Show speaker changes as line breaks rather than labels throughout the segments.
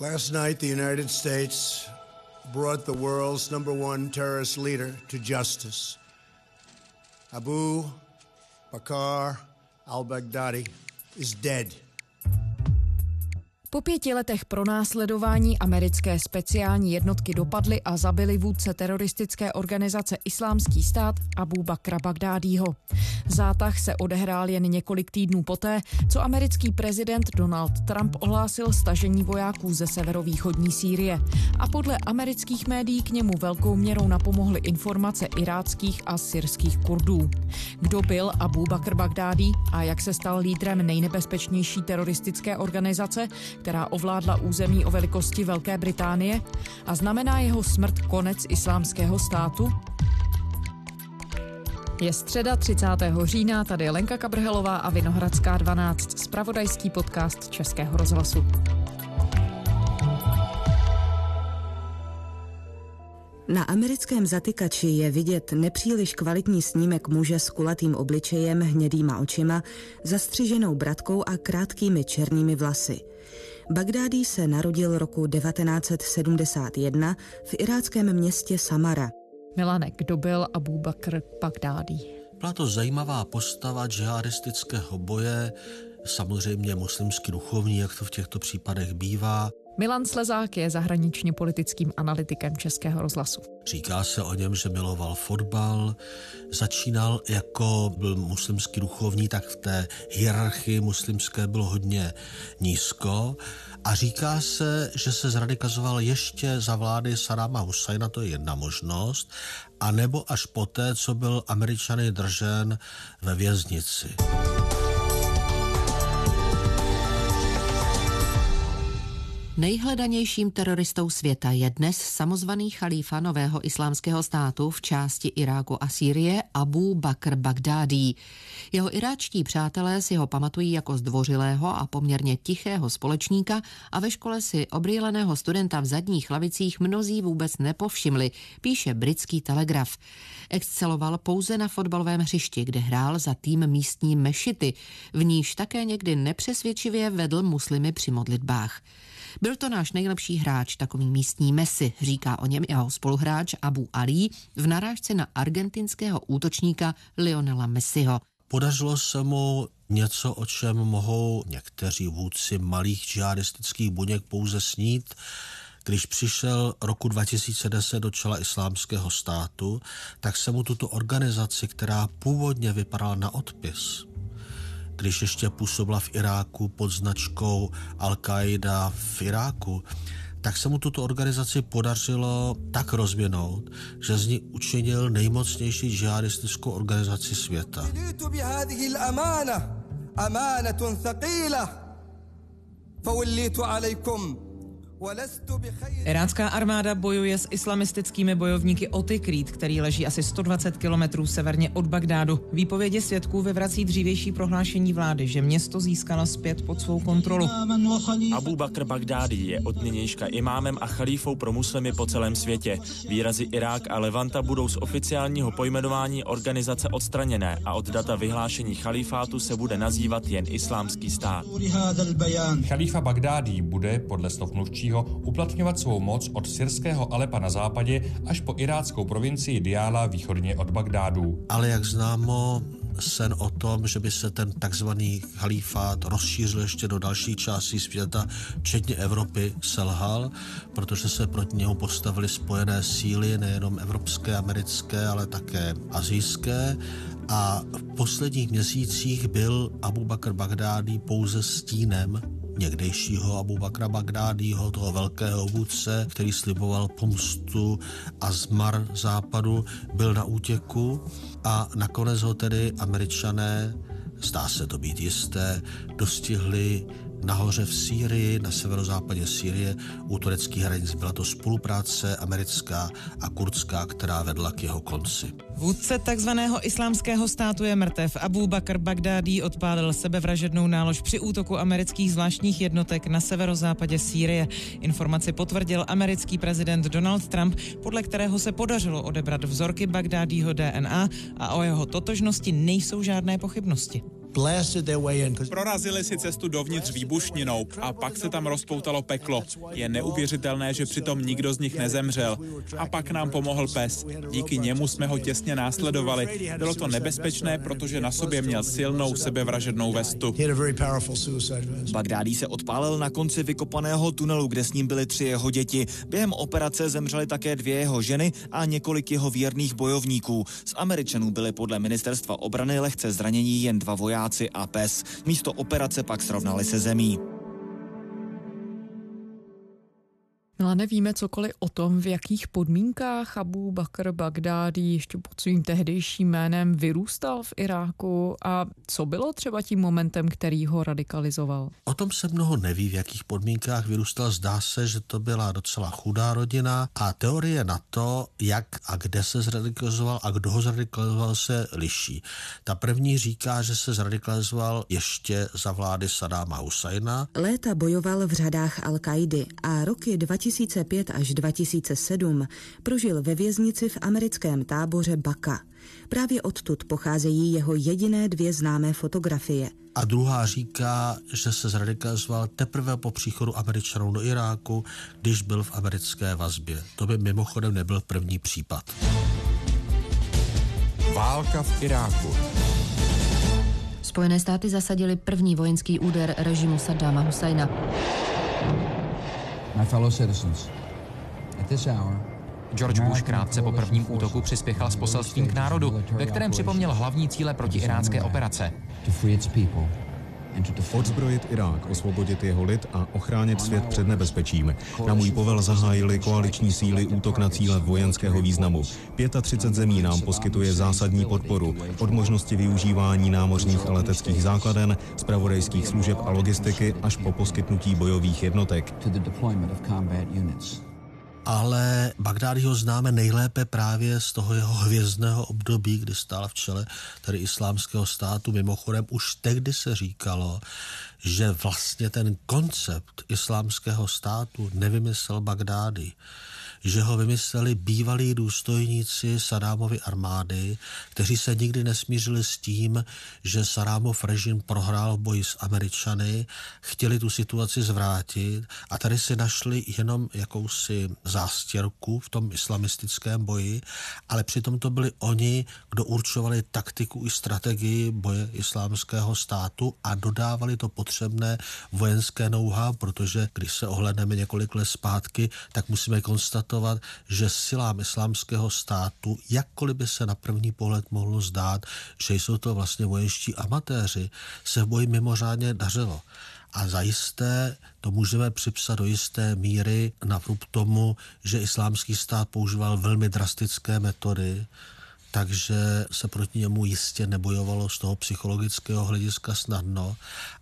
Last night, the United States brought the world's number one terrorist leader to justice. Abu Bakr al Baghdadi is dead.
Po pěti letech pronásledování americké speciální jednotky dopadly a zabili vůdce teroristické organizace Islámský stát Abu Bakra Bagdádího. Zátah se odehrál jen několik týdnů poté, co americký prezident Donald Trump ohlásil stažení vojáků ze severovýchodní Sýrie. A podle amerických médií k němu velkou měrou napomohly informace iráckých a syrských kurdů. Kdo byl Abu Bakr Bagdádí a jak se stal lídrem nejnebezpečnější teroristické organizace, která ovládla území o velikosti Velké Británie a znamená jeho smrt konec islámského státu? Je středa 30. října, tady je Lenka Kabrhelová a Vinohradská 12, spravodajský podcast Českého rozhlasu.
Na americkém zatykači je vidět nepříliš kvalitní snímek muže s kulatým obličejem, hnědýma očima, zastřiženou bratkou a krátkými černými vlasy. Bagdádí se narodil roku 1971 v iráckém městě Samara.
Milanek, kdo byl Abu Bakr Bagdádí?
Byla to zajímavá postava džihadistického boje, samozřejmě muslimský duchovní, jak to v těchto případech bývá.
Milan Slezák je zahraničně politickým analytikem Českého rozhlasu.
Říká se o něm, že miloval fotbal, začínal jako byl muslimský duchovní, tak v té hierarchii muslimské byl hodně nízko a říká se, že se zradikazoval ještě za vlády Sadáma Husajna, to je jedna možnost, a nebo až poté, co byl američany držen ve věznici.
Nejhledanějším teroristou světa je dnes samozvaný chalífa nového islámského státu v části Iráku a Sýrie Abu Bakr Bagdádí. Jeho iráčtí přátelé si ho pamatují jako zdvořilého a poměrně tichého společníka a ve škole si obrýleného studenta v zadních lavicích mnozí vůbec nepovšimli, píše britský telegraf. Exceloval pouze na fotbalovém hřišti, kde hrál za tým místní mešity, v níž také někdy nepřesvědčivě vedl muslimy při modlitbách. Byl to náš nejlepší hráč, takový místní Messi, říká o něm jeho spoluhráč Abu Ali v narážce na argentinského útočníka Lionela Messiho.
Podařilo se mu něco, o čem mohou někteří vůdci malých džihadistických buněk pouze snít, když přišel roku 2010 do čela islámského státu, tak se mu tuto organizaci, která původně vypadala na odpis, když ještě působila v Iráku pod značkou Al-Qaida v Iráku, tak se mu tuto organizaci podařilo tak rozvinout, že z ní učinil nejmocnější džihadistickou organizaci světa.
Irácká armáda bojuje s islamistickými bojovníky o Tikrit, který leží asi 120 kilometrů severně od Bagdádu. Výpovědi svědků vyvrací dřívější prohlášení vlády, že město získala zpět pod svou kontrolu.
Abu Bakr Bagdádi je od nynějška imámem a chalífou pro muslimy po celém světě. Výrazy Irák a Levanta budou z oficiálního pojmenování organizace odstraněné a od data vyhlášení chalífátu se bude nazývat jen islámský stát.
Chalífa Bagdádi bude podle slov mluvčí Nejvyššího uplatňovat svou moc od syrského Alepa na západě až po iráckou provincii Diala východně od Bagdádu.
Ale jak známo, sen o tom, že by se ten takzvaný chalífát rozšířil ještě do další části světa, včetně Evropy, selhal, protože se proti němu postavily spojené síly, nejenom evropské, americké, ale také azijské. A v posledních měsících byl Abu Bakr Bagdádi pouze stínem někdejšího Abu Bakra Bagdádího, toho velkého vůdce, který sliboval pomstu a zmar západu, byl na útěku a nakonec ho tedy američané, zdá se to být jisté, dostihli nahoře v Sýrii, na severozápadě Sýrie, u tureckých hranic. Byla to spolupráce americká a kurdská, která vedla k jeho konci.
Vůdce takzvaného islámského státu je mrtev. Abu Bakr Bagdádí odpálil sebevražednou nálož při útoku amerických zvláštních jednotek na severozápadě Sýrie. Informaci potvrdil americký prezident Donald Trump, podle kterého se podařilo odebrat vzorky Bagdádího DNA a o jeho totožnosti nejsou žádné pochybnosti.
Prorazili si cestu dovnitř výbušninou a pak se tam rozpoutalo peklo. Je neuvěřitelné, že přitom nikdo z nich nezemřel. A pak nám pomohl pes. Díky němu jsme ho těsně následovali. Bylo to nebezpečné, protože na sobě měl silnou sebevražednou vestu.
Bagdádí se odpálil na konci vykopaného tunelu, kde s ním byly tři jeho děti. Během operace zemřely také dvě jeho ženy a několik jeho věrných bojovníků. Z Američanů byly podle ministerstva obrany lehce zranění jen dva vojáci a pes. Místo operace pak srovnali se zemí.
No a nevíme cokoliv o tom, v jakých podmínkách Abu Bakr Bagdádi ještě pod svým tehdejším jménem vyrůstal v Iráku a co bylo třeba tím momentem, který ho radikalizoval?
O tom se mnoho neví, v jakých podmínkách vyrůstal. Zdá se, že to byla docela chudá rodina a teorie na to, jak a kde se zradikalizoval a kdo ho zradikalizoval, se liší. Ta první říká, že se zradikalizoval ještě za vlády Sadáma Husajna.
Léta bojoval v řadách Al-Kaidy a roky 2000 2005 až 2007 prožil ve věznici v americkém táboře Baka. Právě odtud pocházejí jeho jediné dvě známé fotografie.
A druhá říká, že se zradikalizoval teprve po příchodu Američanů do Iráku, když byl v americké vazbě. To by mimochodem nebyl první případ.
Válka v Iráku.
Spojené státy zasadili první vojenský úder režimu Saddama Husajna.
George Bush krátce po prvním útoku přispěchal s poselstvím k národu, ve kterém připomněl hlavní cíle proti irácké operace.
Odzbrojit Irák, osvobodit jeho lid a ochránit svět před nebezpečím. Na můj povel zahájili koaliční síly útok na cíle vojenského významu. 35 zemí nám poskytuje zásadní podporu. Od možnosti využívání námořních a leteckých základen, zpravodajských služeb a logistiky až po poskytnutí bojových jednotek
ale ho známe nejlépe právě z toho jeho hvězdného období, kdy stál v čele tedy islámského státu. Mimochodem už tehdy se říkalo, že vlastně ten koncept islámského státu nevymyslel Bagdády, že ho vymysleli bývalí důstojníci Sadámovy armády, kteří se nikdy nesmířili s tím, že Sadámov režim prohrál v boji s Američany, chtěli tu situaci zvrátit a tady si našli jenom jakousi zástěrku v tom islamistickém boji, ale přitom to byli oni, kdo určovali taktiku i strategii boje islámského státu a dodávali to potřebné vojenské know-how, protože když se ohledneme několik let zpátky, tak musíme konstatovat, konstatovat, že silám islámského státu, jakkoliv by se na první pohled mohlo zdát, že jsou to vlastně vojenští amatéři, se v boji mimořádně dařilo. A zajisté to můžeme připsat do jisté míry na tomu, že islámský stát používal velmi drastické metody, takže se proti němu jistě nebojovalo z toho psychologického hlediska snadno,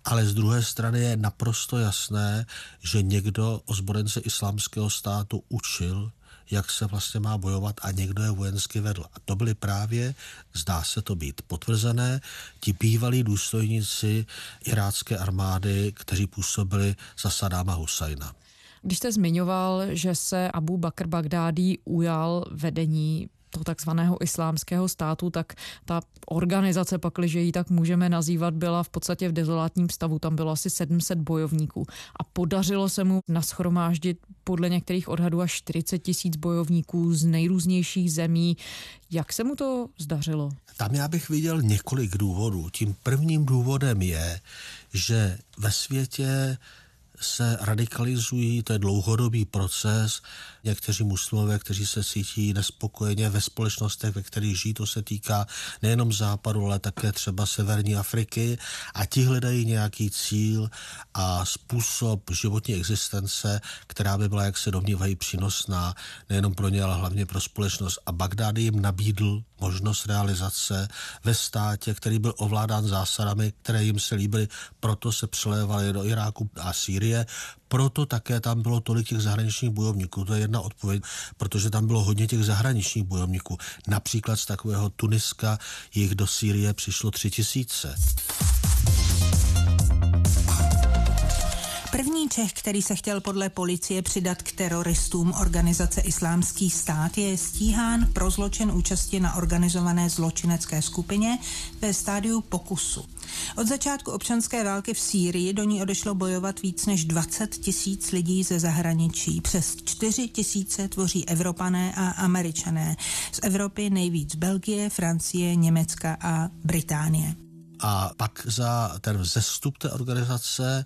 ale z druhé strany je naprosto jasné, že někdo ozborence islámského státu učil, jak se vlastně má bojovat a někdo je vojensky vedl. A to byly právě, zdá se to být potvrzené, ti bývalí důstojníci irácké armády, kteří působili za Sadáma Husajna.
Když jste zmiňoval, že se Abu Bakr Bagdádi ujal vedení toho takzvaného islámského státu, tak ta organizace, pakliže ji tak můžeme nazývat, byla v podstatě v dezolátním stavu. Tam bylo asi 700 bojovníků a podařilo se mu naschromáždit podle některých odhadů až 40 tisíc bojovníků z nejrůznějších zemí. Jak se mu to zdařilo?
Tam já bych viděl několik důvodů. Tím prvním důvodem je, že ve světě se radikalizují, to je dlouhodobý proces. Někteří muslimové, kteří se cítí nespokojeně ve společnostech, ve kterých žijí, to se týká nejenom západu, ale také třeba severní Afriky a ti hledají nějaký cíl a způsob životní existence, která by byla, jak se domnívají, přínosná nejenom pro ně, ale hlavně pro společnost. A Bagdády jim nabídl možnost realizace ve státě, který byl ovládán zásadami, které jim se líbily, proto se přelévali do Iráku a Sýrie, proto také tam bylo tolik těch zahraničních bojovníků. To je jedna odpověď, protože tam bylo hodně těch zahraničních bojovníků. Například z takového Tuniska jich do Sýrie přišlo tři tisíce.
První Čech, který se chtěl podle policie přidat k teroristům organizace Islámský stát, je stíhán pro zločin účasti na organizované zločinecké skupině ve stádiu pokusu.
Od začátku občanské války v Sýrii do ní odešlo bojovat víc než 20 tisíc lidí ze zahraničí. Přes 4 tisíce tvoří Evropané a Američané. Z Evropy nejvíc Belgie, Francie, Německa a Británie.
A pak za ten vzestup té organizace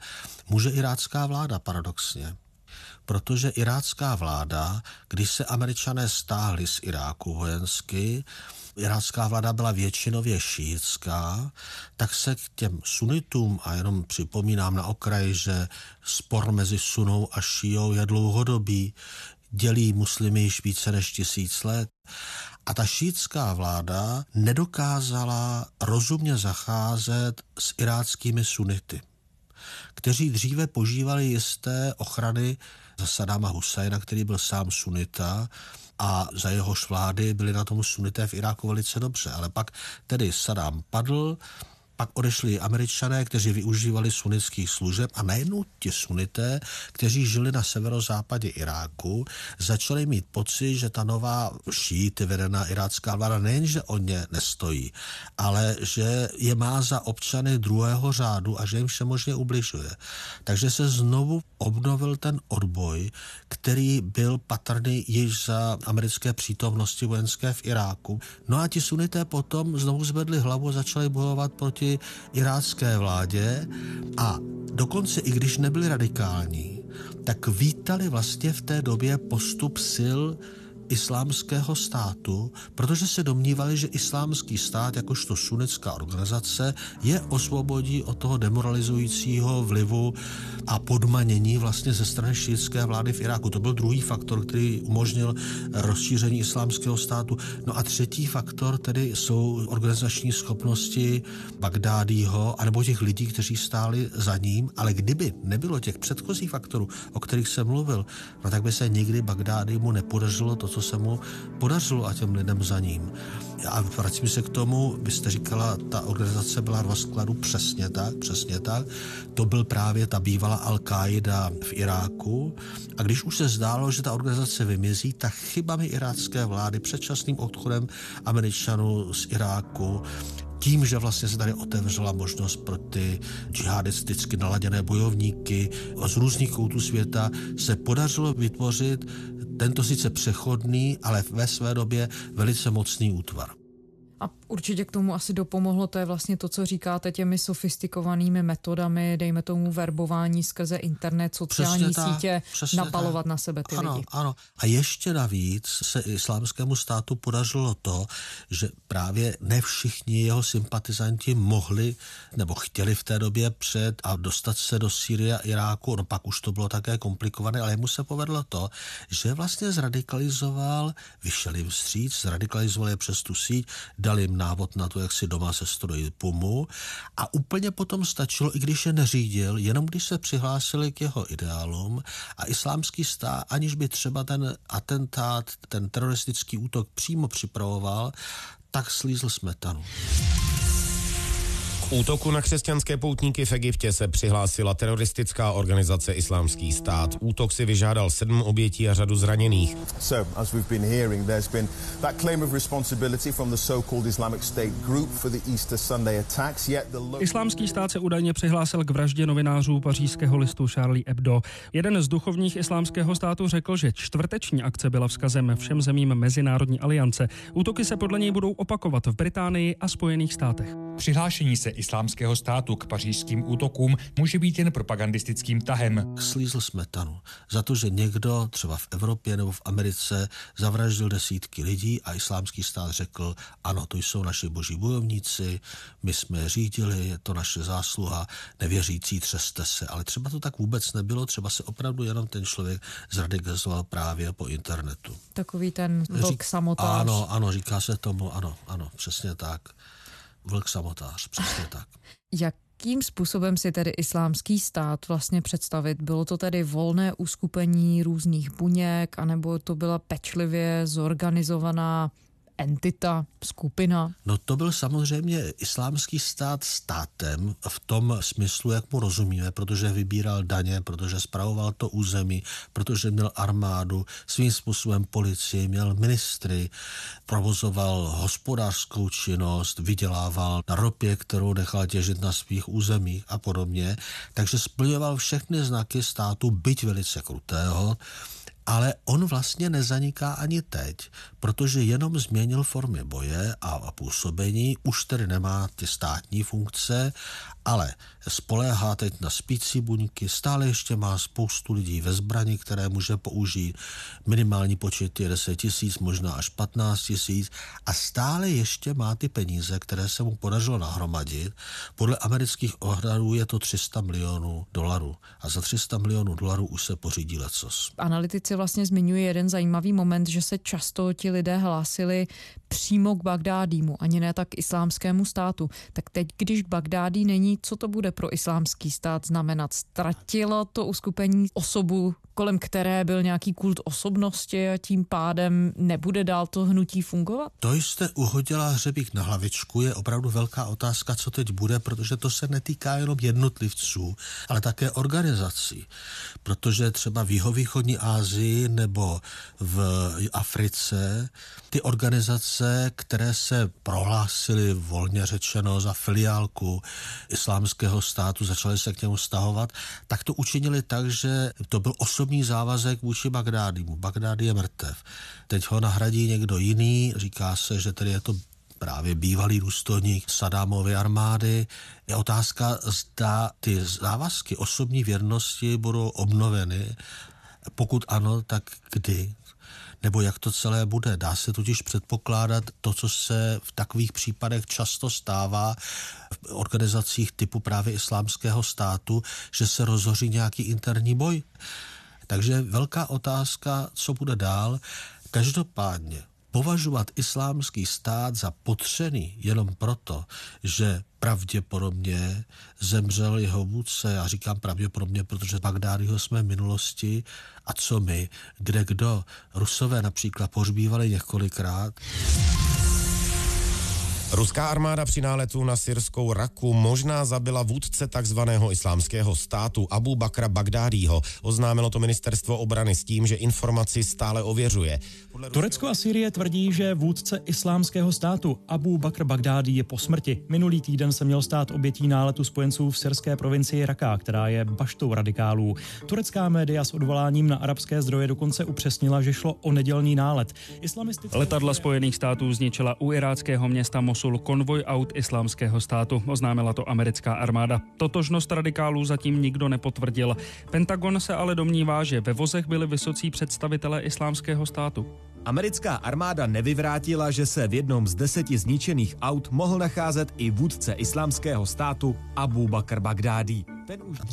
může irácká vláda paradoxně protože irácká vláda, když se američané stáhli z Iráku vojensky, irácká vláda byla většinově šíjická, tak se k těm sunitům, a jenom připomínám na okraji, že spor mezi sunou a šíjou je dlouhodobý, dělí muslimy již více než tisíc let. A ta šítská vláda nedokázala rozumně zacházet s iráckými sunity, kteří dříve požívali jisté ochrany za Sadáma Husajna, který byl sám sunita, a za jehož vlády byli na tom sunité v Iráku velice dobře. Ale pak tedy Saddam padl, pak odešli američané, kteří využívali sunnických služeb a najednou ti sunité, kteří žili na severozápadě Iráku, začali mít pocit, že ta nová šíty vedená irácká vláda nejenže o ně nestojí, ale že je má za občany druhého řádu a že jim všemožně ubližuje. Takže se znovu obnovil ten odboj, který byl patrný již za americké přítomnosti vojenské v Iráku. No a ti sunité potom znovu zvedli hlavu a začali bojovat proti irácké vládě a dokonce i když nebyli radikální, tak vítali vlastně v té době postup sil islámského státu, protože se domnívali, že islámský stát, jakožto sunická organizace, je osvobodí od toho demoralizujícího vlivu a podmanění vlastně ze strany šítské vlády v Iráku. To byl druhý faktor, který umožnil rozšíření islámského státu. No a třetí faktor tedy jsou organizační schopnosti Bagdádího, anebo těch lidí, kteří stáli za ním, ale kdyby nebylo těch předchozích faktorů, o kterých jsem mluvil, no tak by se nikdy Bagdádímu nepodařilo to, co se mu podařilo a těm lidem za ním. A vracím se k tomu, vy jste říkala, ta organizace byla rozkladu přesně tak, přesně tak. To byl právě ta bývalá Al-Qaida v Iráku. A když už se zdálo, že ta organizace vymizí, tak chybami irácké vlády, předčasným odchodem Američanů z Iráku, tím, že vlastně se tady otevřela možnost pro ty džihadisticky naladěné bojovníky z různých koutů světa, se podařilo vytvořit tento sice přechodný, ale ve své době velice mocný útvar.
A určitě k tomu asi dopomohlo, to je vlastně to, co říkáte těmi sofistikovanými metodami, dejme tomu verbování skrze internet, sociální přesně sítě, napalovat tak. na sebe ty
ano,
lidi.
Ano, a ještě navíc se islámskému státu podařilo to, že právě ne všichni jeho sympatizanti mohli nebo chtěli v té době před a dostat se do Sýrie a Iráku, no pak už to bylo také komplikované, ale mu se povedlo to, že vlastně zradikalizoval, vyšel jim vstříc, zradikalizoval je přes tu síť, dal jim návod na to, jak si doma sestrojit pumu. A úplně potom stačilo, i když je neřídil, jenom když se přihlásili k jeho ideálům. A islámský stát, aniž by třeba ten atentát, ten teroristický útok přímo připravoval, tak slízl smetanu
útoku na křesťanské poutníky v Egyptě se přihlásila teroristická organizace Islámský stát. Útok si vyžádal sedm obětí a řadu zraněných. So, as we've been hearing, there's been that claim of responsibility from the so-called Islamic State group for the Easter Sunday attacks, yet the
Islámský stát se údajně přihlásil k vraždě novinářů pařížského listu Charlie Hebdo. Jeden z duchovních islámského státu řekl, že čtvrteční akce byla vzkazem všem zemím Mezinárodní aliance. Útoky se podle něj budou opakovat v Británii a Spojených státech.
Přihlášení se islámského státu k pařížským útokům může být jen propagandistickým tahem.
Slízl smetanu za to, že někdo třeba v Evropě nebo v Americe zavraždil desítky lidí a islámský stát řekl, ano, to jsou naši boží bojovníci, my jsme je řídili, je to naše zásluha, nevěřící třeste se. Ale třeba to tak vůbec nebylo, třeba se opravdu jenom ten člověk zradikalizoval právě po internetu.
Takový ten vlk samotář.
Ano, ano, říká se tomu, ano, ano, přesně tak vlk samotář, přesně tak.
Jakým způsobem si tedy islámský stát vlastně představit? Bylo to tedy volné uskupení různých buněk, anebo to byla pečlivě zorganizovaná entita, skupina?
No to byl samozřejmě islámský stát státem v tom smyslu, jak mu rozumíme, protože vybíral daně, protože spravoval to území, protože měl armádu, svým způsobem policii, měl ministry, provozoval hospodářskou činnost, vydělával na ropě, kterou nechal těžit na svých územích a podobně. Takže splňoval všechny znaky státu, byť velice krutého, ale on vlastně nezaniká ani teď, protože jenom změnil formy boje a působení, už tedy nemá ty státní funkce, ale spoléhá teď na spící buňky, stále ještě má spoustu lidí ve zbrani, které může použít, minimální počet je 10 tisíc, možná až 15 tisíc a stále ještě má ty peníze, které se mu podařilo nahromadit. Podle amerických ohradů je to 300 milionů dolarů a za 300 milionů dolarů už se pořídí lecos.
Analytici vlastně zmiňují jeden zajímavý moment, že se často ti lidé hlásili přímo k Bagdádímu, ani ne tak islámskému státu. Tak teď, když Bagdádí není, co to bude pro islámský stát znamenat? Ztratilo to uskupení osobu, kolem které byl nějaký kult osobnosti a tím pádem nebude dál to hnutí fungovat?
To jste uhodila hřebík na hlavičku, je opravdu velká otázka, co teď bude, protože to se netýká jenom jednotlivců, ale také organizací. Protože třeba v jihovýchodní Asii nebo v Africe ty organizace, které se prohlásily volně řečeno za filiálku islámského státu, začaly se k němu stahovat, tak to učinili tak, že to byl osobní závazek vůči Bagdádimu. Bagdádi je mrtev. Teď ho nahradí někdo jiný, říká se, že tedy je to právě bývalý důstojník Sadámovy armády. Je otázka, zda ty závazky osobní věrnosti budou obnoveny. Pokud ano, tak kdy? Nebo jak to celé bude. Dá se totiž předpokládat to, co se v takových případech často stává v organizacích typu právě islámského státu, že se rozhoří nějaký interní boj. Takže velká otázka, co bude dál. Každopádně považovat islámský stát za potřený jenom proto, že pravděpodobně zemřel jeho vůdce, já říkám pravděpodobně, protože Bagdádyho jsme v minulosti. A co my, kde kdo, Rusové například pohřbívali několikrát.
Ruská armáda při náletu na syrskou Raku možná zabila vůdce takzvaného islámského státu Abu Bakra Bagdádího. Oznámilo to ministerstvo obrany s tím, že informaci stále ověřuje.
Turecko a Syrie tvrdí, že vůdce islámského státu Abu Bakr Bagdádí je po smrti. Minulý týden se měl stát obětí náletu spojenců v syrské provincii Raka, která je baštou radikálů. Turecká média s odvoláním na arabské zdroje dokonce upřesnila, že šlo o nedělní nálet.
Islamistické... Letadla Spojených států zničila u iráckého města Mosul konvoj aut islámského státu, oznámila to americká armáda. Totožnost radikálů zatím nikdo nepotvrdil. Pentagon se ale domnívá, že ve vozech byli vysocí představitelé islámského státu.
Americká armáda nevyvrátila, že se v jednom z deseti zničených aut mohl nacházet i vůdce islámského státu Abu Bakr Bagdádi.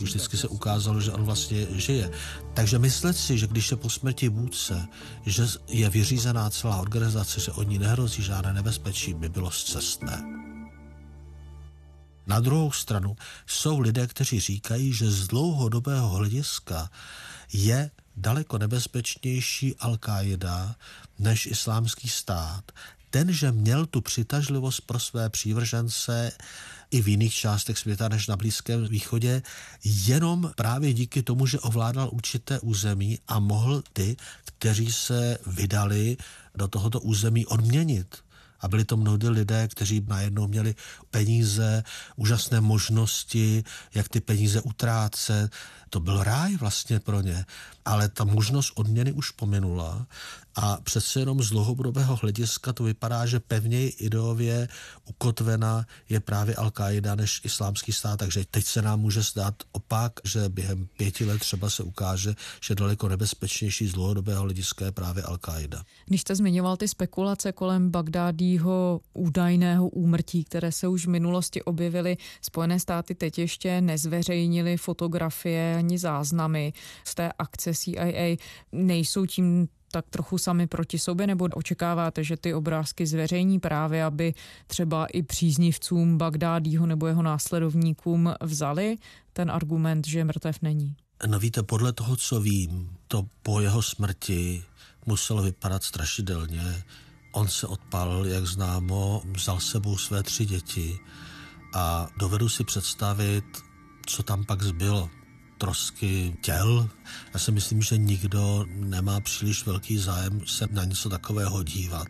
Už vždycky se ukázalo, že on vlastně žije. Takže myslet si, že když je po smrti vůdce, že je vyřízená celá organizace, že od ní nehrozí žádné nebezpečí, by bylo zcestné. Na druhou stranu jsou lidé, kteří říkají, že z dlouhodobého hlediska je daleko nebezpečnější Al-Qaida než islámský stát. Ten, že měl tu přitažlivost pro své přívržence i v jiných částech světa než na Blízkém východě, jenom právě díky tomu, že ovládal určité území a mohl ty, kteří se vydali do tohoto území odměnit. A byli to mnohdy lidé, kteří najednou měli peníze, úžasné možnosti, jak ty peníze utrácet. To byl ráj vlastně pro ně. Ale ta možnost odměny už pominula a přece jenom z dlouhodobého hlediska to vypadá, že pevněji ideově ukotvena je právě Al-Qaida než islámský stát, takže teď se nám může zdát opak, že během pěti let třeba se ukáže, že daleko nebezpečnější z dlouhodobého hlediska je právě Al-Qaida.
Když jste zmiňoval ty spekulace kolem Bagdádího údajného úmrtí, které se už v minulosti objevily, Spojené státy teď ještě nezveřejnili fotografie ani záznamy z té akce CIA. Nejsou tím tak trochu sami proti sobě, nebo očekáváte, že ty obrázky zveřejní právě, aby třeba i příznivcům Bagdádího nebo jeho následovníkům vzali ten argument, že mrtev není?
No víte, podle toho, co vím, to po jeho smrti muselo vypadat strašidelně. On se odpálil, jak známo, vzal sebou své tři děti a dovedu si představit, co tam pak zbylo. Trosky těl. Já si myslím, že nikdo nemá příliš velký zájem se na něco takového dívat.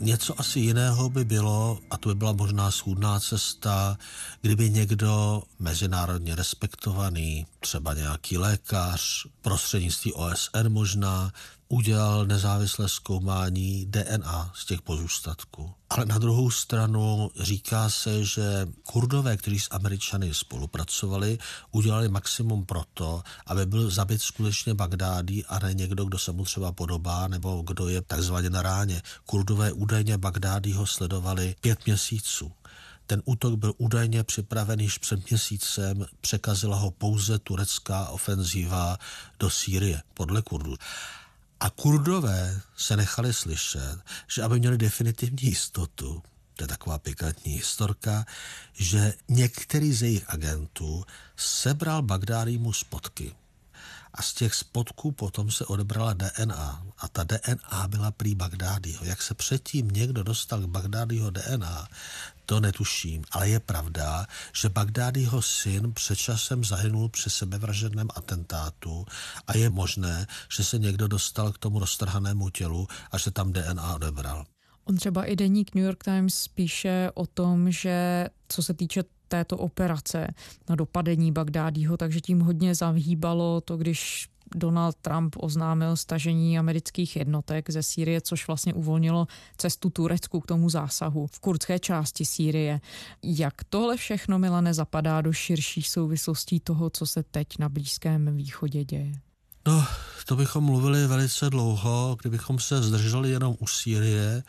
Něco asi jiného by bylo, a to by byla možná schůdná cesta, kdyby někdo mezinárodně respektovaný, třeba nějaký lékař, prostřednictví OSN možná, udělal nezávislé zkoumání DNA z těch pozůstatků. Ale na druhou stranu říká se, že kurdové, kteří s Američany spolupracovali, udělali maximum proto, aby byl zabit skutečně Bagdádí a ne někdo, kdo se mu třeba podobá nebo kdo je takzvaně na ráně. Kurdové údajně Bagdádího sledovali pět měsíců. Ten útok byl údajně připraven již před měsícem, překazila ho pouze turecká ofenzíva do Sýrie, podle Kurdů. A kurdové se nechali slyšet, že aby měli definitivní jistotu, to je taková pikantní historka, že některý z jejich agentů sebral Bagdádímu spotky. A z těch spotků potom se odebrala DNA. A ta DNA byla prý Bagdádího. Jak se předtím někdo dostal k Bagdádího DNA, to netuším, ale je pravda, že Bagdádyho syn před časem zahynul při sebevražedném atentátu a je možné, že se někdo dostal k tomu roztrhanému tělu a že tam DNA odebral.
On třeba i deník New York Times píše o tom, že co se týče této operace na dopadení Bagdádího, takže tím hodně zavhýbalo to, když Donald Trump oznámil stažení amerických jednotek ze Sýrie, což vlastně uvolnilo cestu Turecku k tomu zásahu v kurdské části Sýrie. Jak tohle všechno, Milane, zapadá do širších souvislostí toho, co se teď na Blízkém východě děje?
No, to bychom mluvili velice dlouho, kdybychom se zdrželi jenom u Sýrie,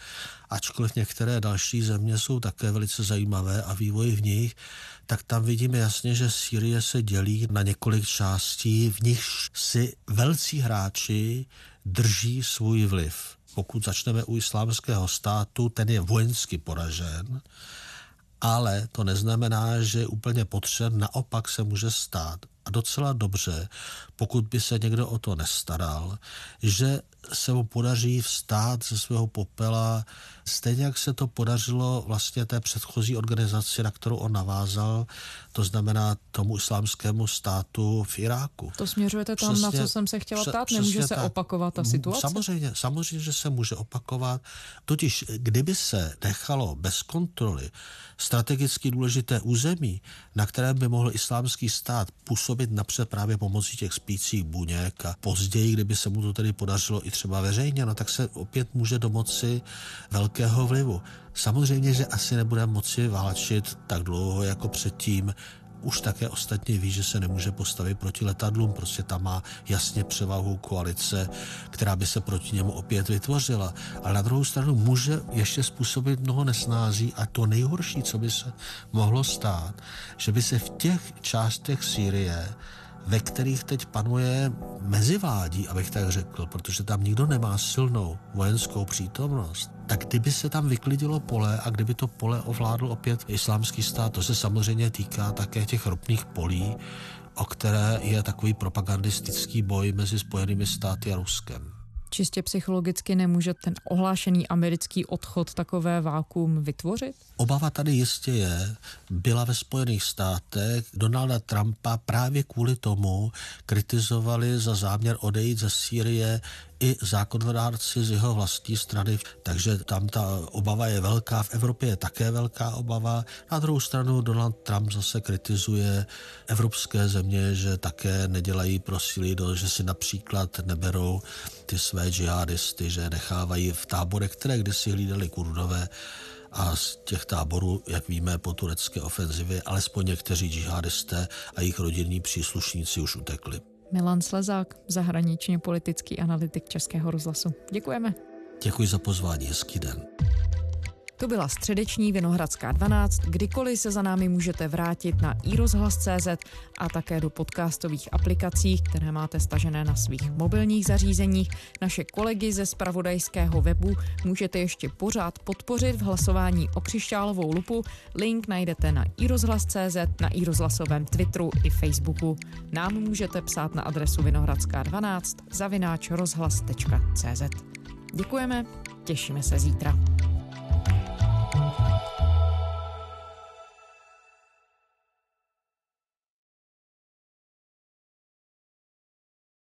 ačkoliv některé další země jsou také velice zajímavé a vývoj v nich, tak tam vidíme jasně, že Sýrie se dělí na několik částí, v nichž si velcí hráči drží svůj vliv. Pokud začneme u islámského státu, ten je vojensky poražen, ale to neznamená, že je úplně potřen, naopak se může stát a docela dobře, pokud by se někdo o to nestaral, že se mu podaří vstát ze svého popela, stejně jak se to podařilo vlastně té předchozí organizaci, na kterou on navázal, to znamená tomu islámskému státu v Iráku.
To směřujete tam, přesně, na co jsem se chtěla ptát? Nemůže se tak. opakovat ta situace?
Samozřejmě, samozřejmě, že se může opakovat. Totiž, kdyby se nechalo bez kontroly strategicky důležité území, na kterém by mohl islámský stát působit napřed právě pomocí těch spících buněk a později, kdyby se mu to tedy podařilo i třeba veřejně, no tak se opět může domoci velkého vlivu. Samozřejmě, že asi nebude moci válčit tak dlouho jako předtím, už také ostatně ví, že se nemůže postavit proti letadlům, prostě tam má jasně převahu koalice, která by se proti němu opět vytvořila. Ale na druhou stranu může ještě způsobit mnoho nesnází a to nejhorší, co by se mohlo stát, že by se v těch částech Sýrie ve kterých teď panuje mezivládí, abych tak řekl, protože tam nikdo nemá silnou vojenskou přítomnost, tak kdyby se tam vyklidilo pole a kdyby to pole ovládl opět islámský stát, to se samozřejmě týká také těch ropných polí, o které je takový propagandistický boj mezi Spojenými státy a Ruskem
čistě psychologicky nemůže ten ohlášený americký odchod takové vákuum vytvořit?
Obava tady jistě je. Byla ve Spojených státech. Donalda Trumpa právě kvůli tomu kritizovali za záměr odejít ze Sýrie i zákonodárci z jeho vlastní strany, takže tam ta obava je velká, v Evropě je také velká obava. Na druhou stranu Donald Trump zase kritizuje evropské země, že také nedělají pro síly, že si například neberou ty své džihadisty, že nechávají v táborech, které kdysi hlídali kurdové, a z těch táborů, jak víme, po turecké ofenzivě, alespoň někteří džihadisté a jejich rodinní příslušníci už utekli.
Milan Slezák, zahraničně politický analytik Českého rozhlasu. Děkujeme.
Děkuji za pozvání, hezký den.
To byla středeční Vinohradská 12. Kdykoliv se za námi můžete vrátit na iRozhlas.cz a také do podcastových aplikací, které máte stažené na svých mobilních zařízeních. Naše kolegy ze spravodajského webu můžete ještě pořád podpořit v hlasování o křišťálovou lupu. Link najdete na iRozhlas.cz, na iRozhlasovém Twitteru i Facebooku. Nám můžete psát na adresu vinohradská12 zavináč rozhlas.cz. Děkujeme Těšíme se zítra.